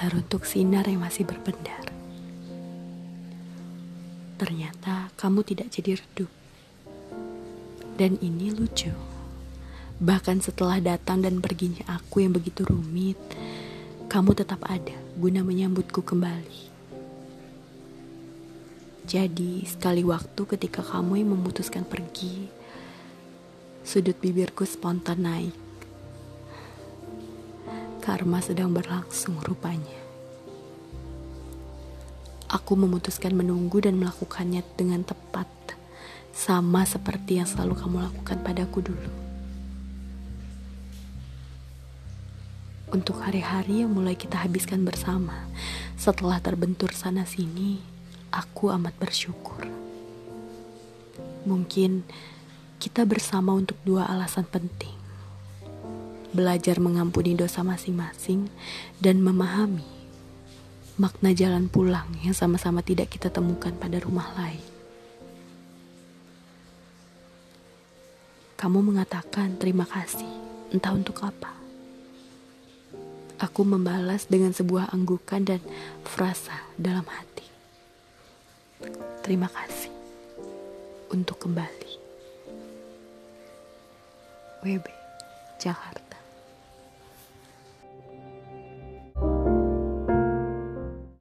teruntuk sinar yang masih berpendar. Ternyata kamu tidak jadi redup. Dan ini lucu. Bahkan setelah datang dan perginya aku yang begitu rumit, kamu tetap ada guna menyambutku kembali. Jadi, sekali waktu ketika kamu yang memutuskan pergi, sudut bibirku spontan naik. Karma sedang berlangsung rupanya. Aku memutuskan menunggu dan melakukannya dengan tepat, sama seperti yang selalu kamu lakukan padaku dulu. Untuk hari-hari yang mulai kita habiskan bersama, setelah terbentur sana-sini, aku amat bersyukur. Mungkin kita bersama untuk dua alasan penting: belajar mengampuni dosa masing-masing dan memahami makna jalan pulang yang sama-sama tidak kita temukan pada rumah lain. Kamu mengatakan terima kasih, entah untuk apa. Aku membalas dengan sebuah anggukan dan frasa dalam hati. Terima kasih untuk kembali. WB, Jakarta.